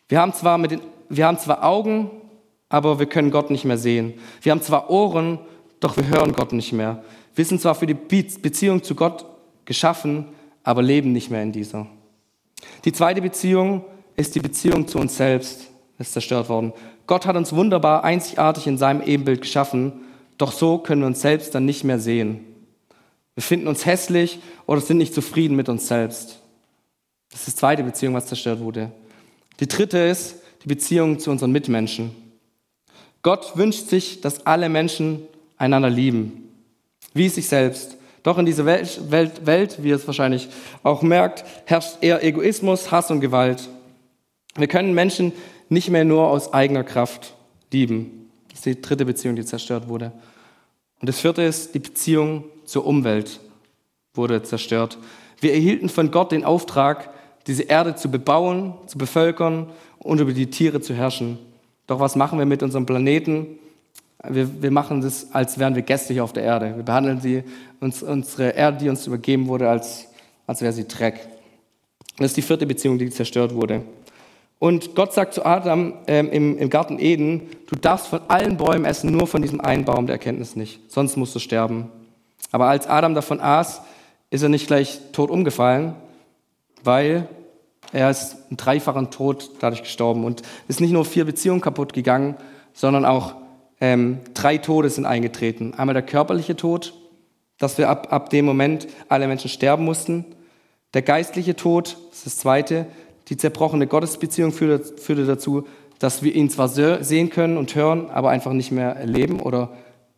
Wir haben zwar, mit den, wir haben zwar Augen, aber wir können Gott nicht mehr sehen. Wir haben zwar Ohren, doch wir hören Gott nicht mehr. Wir sind zwar für die Beziehung zu Gott geschaffen, aber leben nicht mehr in dieser. Die zweite Beziehung ist die Beziehung zu uns selbst, ist zerstört worden. Gott hat uns wunderbar, einzigartig in seinem Ebenbild geschaffen, doch so können wir uns selbst dann nicht mehr sehen. Wir finden uns hässlich oder sind nicht zufrieden mit uns selbst. Das ist die zweite Beziehung, was zerstört wurde. Die dritte ist die Beziehung zu unseren Mitmenschen. Gott wünscht sich, dass alle Menschen einander lieben, wie sich selbst. Doch in dieser Welt, Welt, Welt, wie ihr es wahrscheinlich auch merkt, herrscht eher Egoismus, Hass und Gewalt. Wir können Menschen nicht mehr nur aus eigener Kraft lieben. Das ist die dritte Beziehung, die zerstört wurde. Und das vierte ist die Beziehung zur Umwelt wurde zerstört. Wir erhielten von Gott den Auftrag, diese Erde zu bebauen, zu bevölkern und über die Tiere zu herrschen. Doch was machen wir mit unserem Planeten? Wir, wir machen das, als wären wir Gäste hier auf der Erde. Wir behandeln sie, uns, unsere Erde, die uns übergeben wurde, als, als wäre sie Dreck. das ist die vierte Beziehung, die zerstört wurde. Und Gott sagt zu Adam ähm, im, im Garten Eden, du darfst von allen Bäumen essen, nur von diesem einen Baum der Erkenntnis nicht, sonst musst du sterben. Aber als Adam davon aß, ist er nicht gleich tot umgefallen, weil er ist einen dreifachen Tod dadurch gestorben. Und ist nicht nur vier Beziehungen kaputt gegangen, sondern auch ähm, drei Tode sind eingetreten. Einmal der körperliche Tod, dass wir ab, ab dem Moment alle Menschen sterben mussten. Der geistliche Tod, das ist das zweite, Die zerbrochene Gottesbeziehung führte, führte dazu, dass wir ihn zwar sehen können und hören, aber einfach nicht mehr erleben oder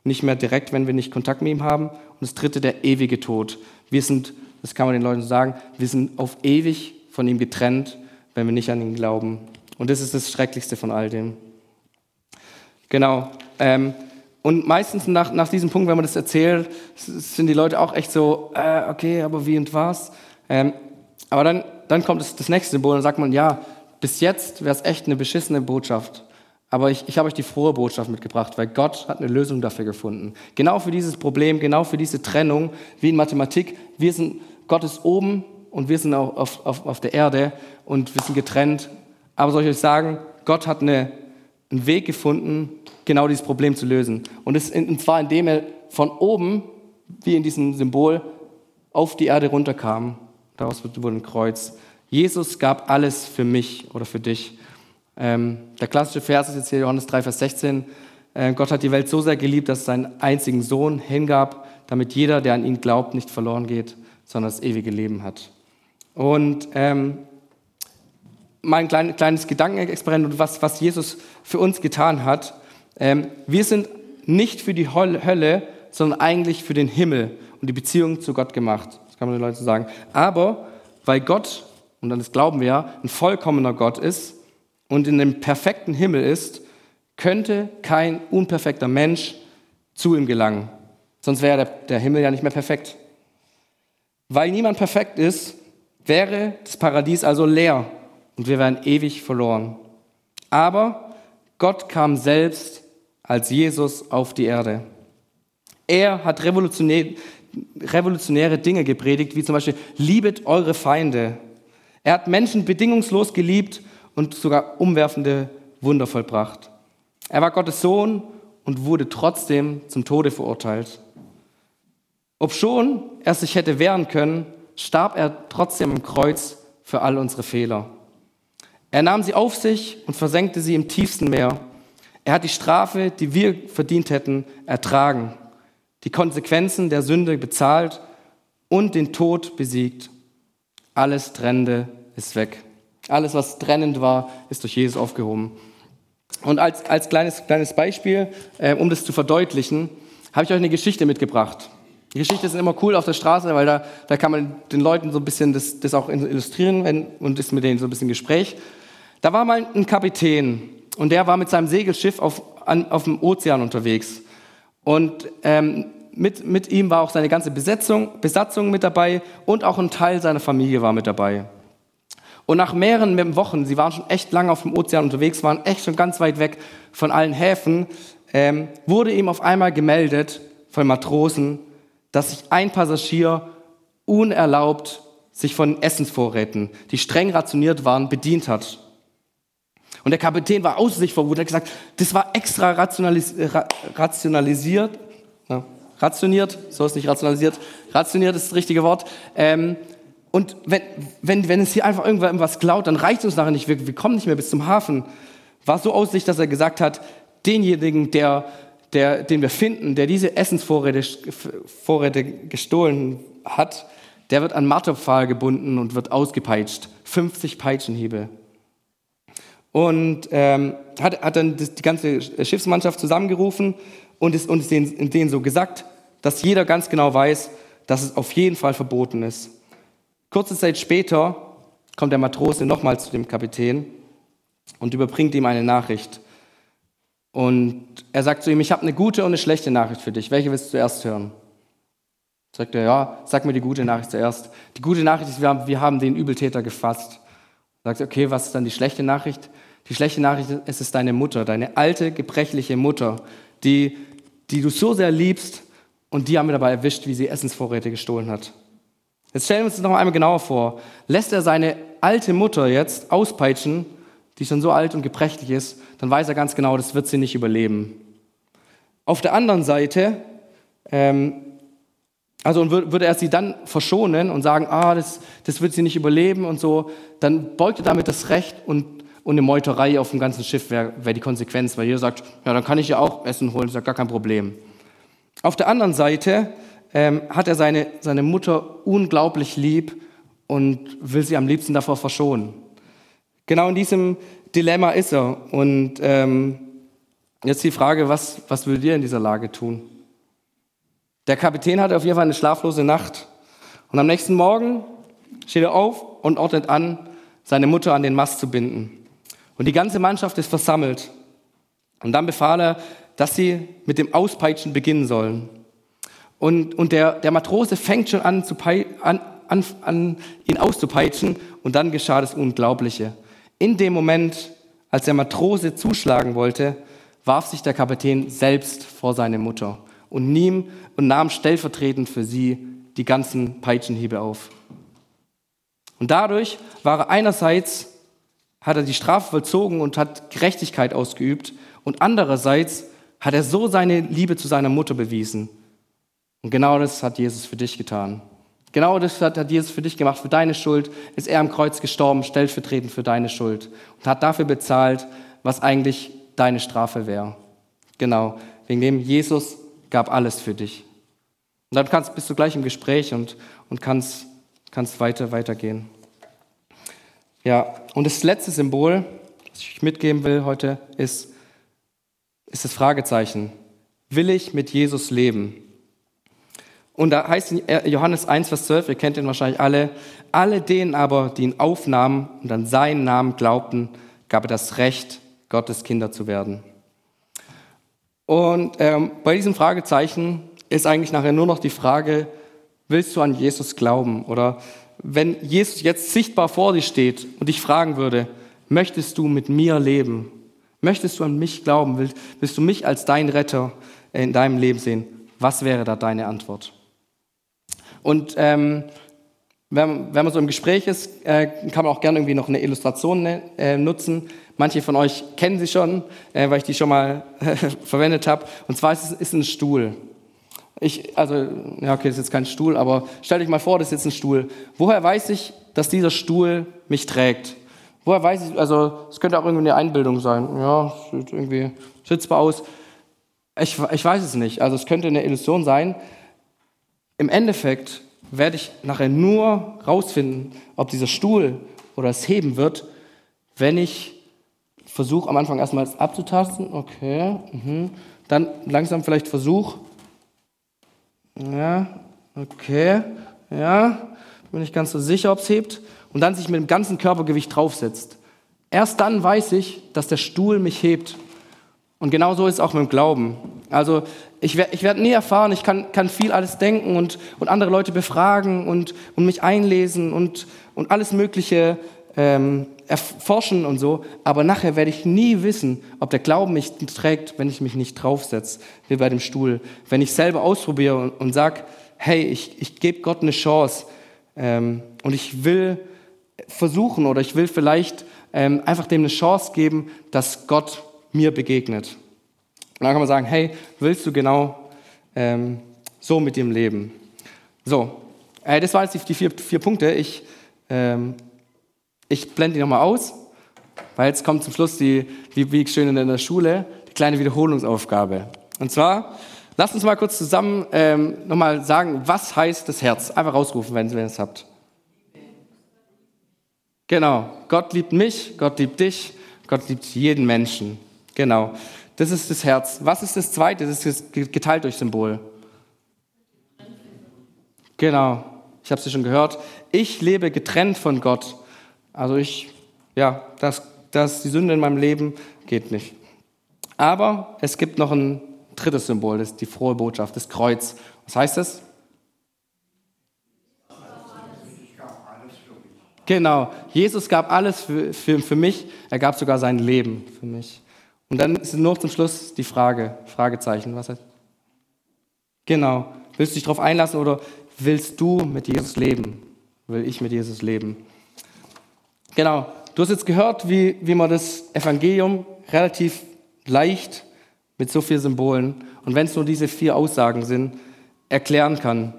nicht mehr direkt, wenn wir nicht Kontakt mit ihm haben. Und das dritte, der ewige Tod. Wir sind, das kann man den Leuten sagen, wir sind auf ewig von ihm getrennt, wenn wir nicht an ihn glauben. Und das ist das Schrecklichste von all dem. Genau. Ähm, und meistens nach, nach diesem Punkt, wenn man das erzählt, sind die Leute auch echt so, äh, okay, aber wie und was? Ähm, aber dann, dann kommt das, das nächste Symbol und sagt man, ja, bis jetzt wäre es echt eine beschissene Botschaft. Aber ich, ich habe euch die frohe Botschaft mitgebracht, weil Gott hat eine Lösung dafür gefunden. Genau für dieses Problem, genau für diese Trennung, wie in Mathematik. Wir sind, Gott ist oben und wir sind auf, auf, auf der Erde und wir sind getrennt. Aber soll ich euch sagen, Gott hat eine, einen Weg gefunden, genau dieses Problem zu lösen. Und, es, und zwar indem er von oben, wie in diesem Symbol, auf die Erde runterkam. Daraus wurde ein Kreuz. Jesus gab alles für mich oder für dich. Ähm, der klassische Vers ist jetzt hier Johannes 3, Vers 16. Äh, Gott hat die Welt so sehr geliebt, dass es seinen einzigen Sohn hingab, damit jeder, der an ihn glaubt, nicht verloren geht, sondern das ewige Leben hat. Und ähm, mein klein, kleines Gedankenexperiment, was, was Jesus für uns getan hat. Ähm, wir sind nicht für die Hölle, sondern eigentlich für den Himmel und die Beziehung zu Gott gemacht. Das kann man den Leuten sagen. Aber weil Gott, und dann das glauben wir ja, ein vollkommener Gott ist, und in dem perfekten Himmel ist, könnte kein unperfekter Mensch zu ihm gelangen. Sonst wäre der, Himmel ja nicht mehr perfekt. Weil niemand perfekt ist, wäre das Paradies also leer und wir wären ewig verloren. Aber Gott kam selbst als Jesus auf die Erde. Er hat revolutionär, revolutionäre Dinge gepredigt, wie zum Beispiel, liebet eure Feinde. Er hat Menschen bedingungslos geliebt und sogar umwerfende Wunder vollbracht. Er war Gottes Sohn und wurde trotzdem zum Tode verurteilt. Obschon er sich hätte wehren können, starb er trotzdem im Kreuz für all unsere Fehler. Er nahm sie auf sich und versenkte sie im tiefsten Meer. Er hat die Strafe, die wir verdient hätten, ertragen, die Konsequenzen der Sünde bezahlt und den Tod besiegt. Alles Trennende ist weg. Alles, was trennend war, ist durch Jesus aufgehoben. Und als, als kleines, kleines Beispiel, äh, um das zu verdeutlichen, habe ich euch eine Geschichte mitgebracht. Die Geschichte ist immer cool auf der Straße, weil da, da kann man den Leuten so ein bisschen das, das auch illustrieren wenn, und ist mit denen so ein bisschen Gespräch. Da war mal ein Kapitän und der war mit seinem Segelschiff auf, an, auf dem Ozean unterwegs. Und ähm, mit, mit ihm war auch seine ganze Besetzung, Besatzung mit dabei und auch ein Teil seiner Familie war mit dabei. Und nach mehreren Wochen, sie waren schon echt lange auf dem Ozean unterwegs, waren echt schon ganz weit weg von allen Häfen, ähm, wurde ihm auf einmal gemeldet von Matrosen, dass sich ein Passagier unerlaubt sich von Essensvorräten, die streng rationiert waren, bedient hat. Und der Kapitän war außer sich vor Wut, hat gesagt, das war extra rationalis rationalisiert, ja, rationiert, so ist nicht rationalisiert, rationiert ist das richtige Wort, ähm, und wenn, wenn, wenn es hier einfach irgendwas klaut, dann reicht es uns nachher nicht. Wir, wir kommen nicht mehr bis zum Hafen. War so aussicht, dass er gesagt hat, denjenigen, der, der, den wir finden, der diese Essensvorräte Vorräte gestohlen hat, der wird an Marterpfahl gebunden und wird ausgepeitscht. 50 Peitschenhiebe. Und ähm, hat, hat dann die ganze Schiffsmannschaft zusammengerufen und ist, und ist denen, denen so gesagt, dass jeder ganz genau weiß, dass es auf jeden Fall verboten ist. Kurze Zeit später kommt der Matrose nochmal zu dem Kapitän und überbringt ihm eine Nachricht. Und er sagt zu ihm, ich habe eine gute und eine schlechte Nachricht für dich. Welche willst du zuerst hören? Sagt er, ja, sag mir die gute Nachricht zuerst. Die gute Nachricht ist, wir haben, wir haben den Übeltäter gefasst. Sagt er, okay, was ist dann die schlechte Nachricht? Die schlechte Nachricht ist, es ist deine Mutter, deine alte, gebrechliche Mutter, die, die du so sehr liebst und die haben wir dabei erwischt, wie sie Essensvorräte gestohlen hat. Jetzt stellen wir uns das noch einmal genauer vor. Lässt er seine alte Mutter jetzt auspeitschen, die schon so alt und gebrechlich ist, dann weiß er ganz genau, das wird sie nicht überleben. Auf der anderen Seite, ähm, also und würde er sie dann verschonen und sagen, ah, das, das wird sie nicht überleben und so, dann beugt er damit das Recht und, und eine Meuterei auf dem ganzen Schiff wäre wär die Konsequenz, weil jeder sagt, ja, dann kann ich ja auch Essen holen, ist ja gar kein Problem. Auf der anderen Seite ähm, hat er seine, seine Mutter unglaublich lieb und will sie am liebsten davor verschonen. Genau in diesem Dilemma ist er. Und ähm, jetzt die Frage, was, was würdet ihr in dieser Lage tun? Der Kapitän hatte auf jeden Fall eine schlaflose Nacht. Und am nächsten Morgen steht er auf und ordnet an, seine Mutter an den Mast zu binden. Und die ganze Mannschaft ist versammelt. Und dann befahl er, dass sie mit dem Auspeitschen beginnen sollen. Und, und der, der Matrose fängt schon an, zu an, an, an, ihn auszupeitschen. Und dann geschah das Unglaubliche. In dem Moment, als der Matrose zuschlagen wollte, warf sich der Kapitän selbst vor seine Mutter und, nahm, und nahm stellvertretend für sie die ganzen Peitschenhiebe auf. Und dadurch war er einerseits, hat er die Strafe vollzogen und hat Gerechtigkeit ausgeübt und andererseits hat er so seine Liebe zu seiner Mutter bewiesen. Und genau das hat Jesus für dich getan. Genau das hat Jesus für dich gemacht. Für deine Schuld ist er am Kreuz gestorben, stellvertretend für deine Schuld. Und hat dafür bezahlt, was eigentlich deine Strafe wäre. Genau. Wegen dem Jesus gab alles für dich. Und dann kannst, bist du gleich im Gespräch und, und kannst, kannst weiter, weitergehen. Ja, und das letzte Symbol, das ich mitgeben will heute, ist, ist das Fragezeichen. Will ich mit Jesus leben? Und da heißt in Johannes 1, Vers 12, ihr kennt ihn wahrscheinlich alle, alle denen aber, die ihn aufnahmen und an seinen Namen glaubten, gab er das Recht, Gottes Kinder zu werden. Und ähm, bei diesem Fragezeichen ist eigentlich nachher nur noch die Frage, willst du an Jesus glauben? Oder wenn Jesus jetzt sichtbar vor dir steht und dich fragen würde, möchtest du mit mir leben? Möchtest du an mich glauben? Willst, willst du mich als dein Retter in deinem Leben sehen? Was wäre da deine Antwort? Und ähm, wenn, wenn, man so im Gespräch ist, äh, kann man auch gerne irgendwie noch eine Illustration ne, äh, nutzen. Manche von euch kennen sie schon, äh, weil ich die schon mal verwendet habe. Und zwar ist es ist ein Stuhl. Ich, also, ja, okay, das ist jetzt kein Stuhl, aber stell dich mal vor, das ist jetzt ein Stuhl. Woher weiß ich, dass dieser Stuhl mich trägt? Woher weiß ich, also, es könnte auch irgendwie eine Einbildung sein. Ja, sieht irgendwie sitzbar aus. Ich, ich weiß es nicht. Also, es könnte eine Illusion sein. Im Endeffekt werde ich nachher nur rausfinden, ob dieser Stuhl oder es heben wird, wenn ich versuche am Anfang erstmal abzutasten. Okay. Mhm. Dann langsam vielleicht versuche, ja, okay, ja, bin ich ganz so sicher, ob es hebt. Und dann sich mit dem ganzen Körpergewicht draufsetzt. Erst dann weiß ich, dass der Stuhl mich hebt. Und genau so ist es auch mit dem Glauben. Also ich werde ich werd nie erfahren, ich kann, kann viel alles denken und, und andere Leute befragen und, und mich einlesen und, und alles Mögliche ähm, erforschen und so, aber nachher werde ich nie wissen, ob der Glauben mich trägt, wenn ich mich nicht draufsetze, wie bei dem Stuhl. Wenn ich selber ausprobiere und, und sage, hey, ich, ich gebe Gott eine Chance ähm, und ich will versuchen oder ich will vielleicht ähm, einfach dem eine Chance geben, dass Gott mir begegnet. Und dann kann man sagen, hey, willst du genau ähm, so mit dem leben? So, äh, das waren jetzt die, vier, vier Punkte. Ich ähm, ich blende die nochmal aus, weil jetzt kommt zum Schluss die, wie, wie schön in der Schule, die kleine Wiederholungsaufgabe. Und zwar, lasst uns mal kurz zusammen ähm, nochmal sagen, was heißt das Herz? Einfach rausrufen, wenn ihr es habt. Genau, Gott liebt mich, Gott liebt dich, Gott liebt jeden Menschen. Genau, das ist das Herz. Was ist das Zweite? Das ist geteilt durch Symbol. Genau, ich habe es schon gehört. Ich lebe getrennt von Gott. Also ich, ja, das, das, die Sünde in meinem Leben geht nicht. Aber es gibt noch ein drittes Symbol, das ist die frohe Botschaft, das Kreuz. Was heißt das? Genau, Jesus gab alles für, für, für mich, er gab sogar sein Leben für mich. Und dann ist nur zum Schluss die Frage, Fragezeichen, was heißt? Genau, willst du dich darauf einlassen oder willst du mit Jesus leben? Will ich mit Jesus leben? Genau, du hast jetzt gehört, wie, wie man das Evangelium relativ leicht mit so vielen Symbolen und wenn es nur diese vier Aussagen sind, erklären kann.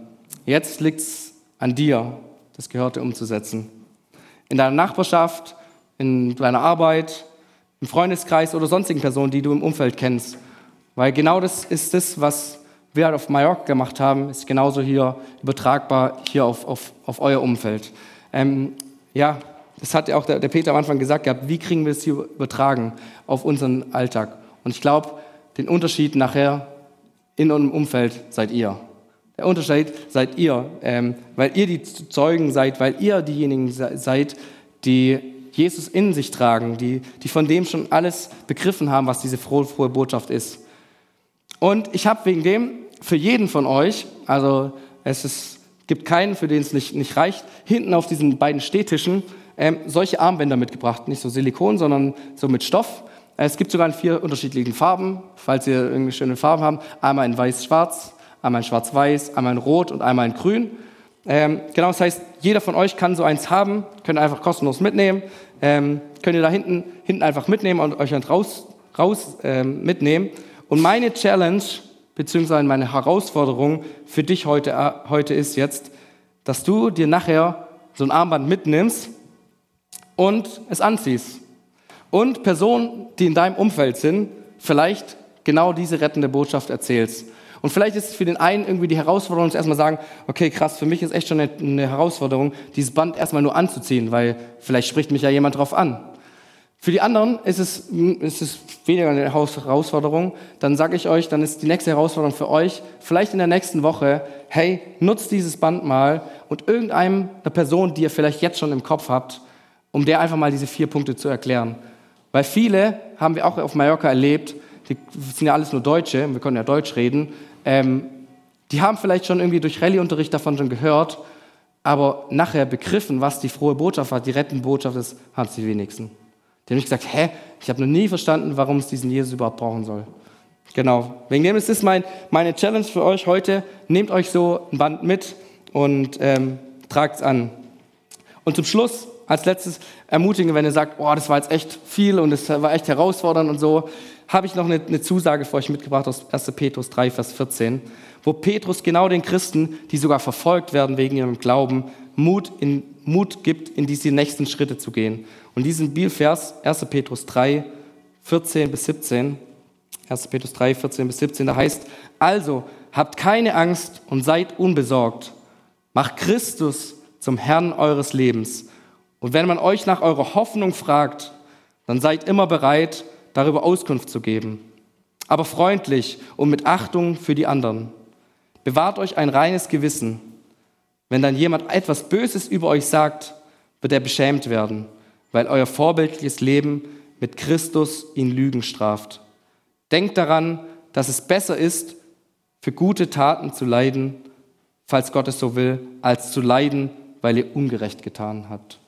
Jetzt liegt es an dir, das Gehörte umzusetzen. In deiner Nachbarschaft, in deiner Arbeit, im Freundeskreis oder sonstigen Personen, die du im Umfeld kennst. Weil genau das ist das, was wir halt auf Mallorca gemacht haben, ist genauso hier übertragbar hier auf, auf, auf euer Umfeld. Ähm, ja, das hat ja auch der, der Peter am Anfang gesagt gehabt, wie kriegen wir es hier übertragen auf unseren Alltag? Und ich glaube, den Unterschied nachher in unserem Umfeld seid ihr. Der Unterschied seid ihr, ähm, weil ihr die Zeugen seid, weil ihr diejenigen seid, die Jesus in sich tragen, die, die von dem schon alles begriffen haben, was diese frohe, frohe Botschaft ist. Und ich habe wegen dem für jeden von euch, also es ist, gibt keinen, für den es nicht, nicht reicht, hinten auf diesen beiden Stehtischen ähm, solche Armbänder mitgebracht. Nicht so Silikon, sondern so mit Stoff. Es gibt sogar in vier unterschiedlichen Farben, falls ihr irgendwie schöne Farben haben. Einmal in weiß-schwarz, einmal in schwarz-weiß, einmal in rot und einmal in grün. Ähm, genau, das heißt, jeder von euch kann so eins haben, könnt einfach kostenlos mitnehmen. Ähm, könnt ihr da hinten, hinten einfach mitnehmen und euch dann raus, raus ähm, mitnehmen. Und meine Challenge, beziehungsweise meine Herausforderung für dich heute, äh, heute ist jetzt, dass du dir nachher so ein Armband mitnimmst und es anziehst. Und Personen, die in deinem Umfeld sind, vielleicht genau diese rettende Botschaft erzählst. Und vielleicht ist es für den einen irgendwie die Herausforderung, dass erstmal sagen, okay, krass, für mich ist echt schon eine, eine Herausforderung, dieses Band erstmal nur anzuziehen, weil vielleicht spricht mich ja jemand drauf an. Für die anderen ist es, ist es weniger eine Herausforderung. Dann sage ich euch, dann ist die nächste Herausforderung für euch, vielleicht in der nächsten Woche, hey, nutzt dieses Band mal und irgendeinem, einer Person, die ihr vielleicht jetzt schon im Kopf habt, um der einfach mal diese vier Punkte zu erklären. Weil viele haben wir auch auf Mallorca erlebt, die sind ja alles nur Deutsche, wir können ja Deutsch reden, ähm, die haben vielleicht schon irgendwie durch Rallye-Unterricht davon schon gehört, aber nachher begriffen, was die frohe Botschaft war, die rettende Botschaft ist, haben sie die wenigsten. Die haben nicht gesagt, hä, ich habe noch nie verstanden, warum es diesen Jesus überhaupt brauchen soll. Genau. Wegen dem ist das mein, meine Challenge für euch heute. Nehmt euch so ein Band mit und ähm, tragt es an. Und zum Schluss, als letztes, ermutigen, wenn ihr sagt, oh, das war jetzt echt viel und es war echt herausfordernd und so, habe ich noch eine, eine Zusage für euch mitgebracht aus 1. Petrus 3, Vers 14, wo Petrus genau den Christen, die sogar verfolgt werden wegen ihrem Glauben, Mut, in, Mut gibt, in diese nächsten Schritte zu gehen. Und diesen Bibelvers, 1. Petrus 3, 14 bis 17, 1. Petrus 3, 14 bis 17, da heißt, also habt keine Angst und seid unbesorgt. Macht Christus zum Herrn eures Lebens. Und wenn man euch nach eurer Hoffnung fragt, dann seid immer bereit, darüber Auskunft zu geben, aber freundlich und mit Achtung für die anderen. Bewahrt euch ein reines Gewissen. Wenn dann jemand etwas Böses über euch sagt, wird er beschämt werden, weil euer vorbildliches Leben mit Christus ihn Lügen straft. Denkt daran, dass es besser ist, für gute Taten zu leiden, falls Gott es so will, als zu leiden, weil ihr ungerecht getan habt.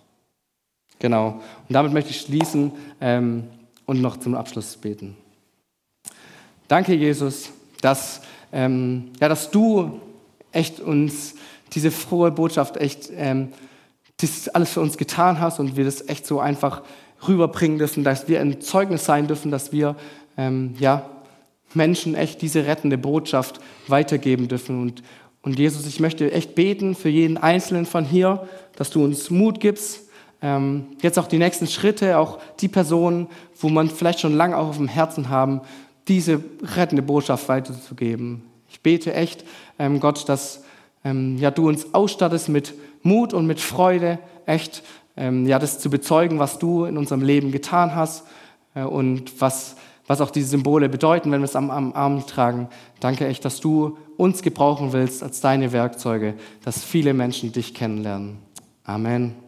Genau. Und damit möchte ich schließen. Ähm, und noch zum Abschluss beten. Danke, Jesus, dass, ähm, ja, dass du echt uns diese frohe Botschaft echt ähm, das alles für uns getan hast und wir das echt so einfach rüberbringen dürfen, dass wir ein Zeugnis sein dürfen, dass wir ähm, ja, Menschen echt diese rettende Botschaft weitergeben dürfen. Und, und Jesus, ich möchte echt beten für jeden Einzelnen von hier, dass du uns Mut gibst, ähm, jetzt auch die nächsten Schritte, auch die Personen, wo man vielleicht schon lange auch auf dem Herzen haben, diese rettende Botschaft weiterzugeben. Ich bete echt, ähm, Gott, dass ähm, ja, du uns ausstattest mit Mut und mit Freude, echt ähm, ja, das zu bezeugen, was du in unserem Leben getan hast äh, und was, was auch diese Symbole bedeuten, wenn wir es am, am Arm tragen. Danke echt, dass du uns gebrauchen willst als deine Werkzeuge, dass viele Menschen dich kennenlernen. Amen.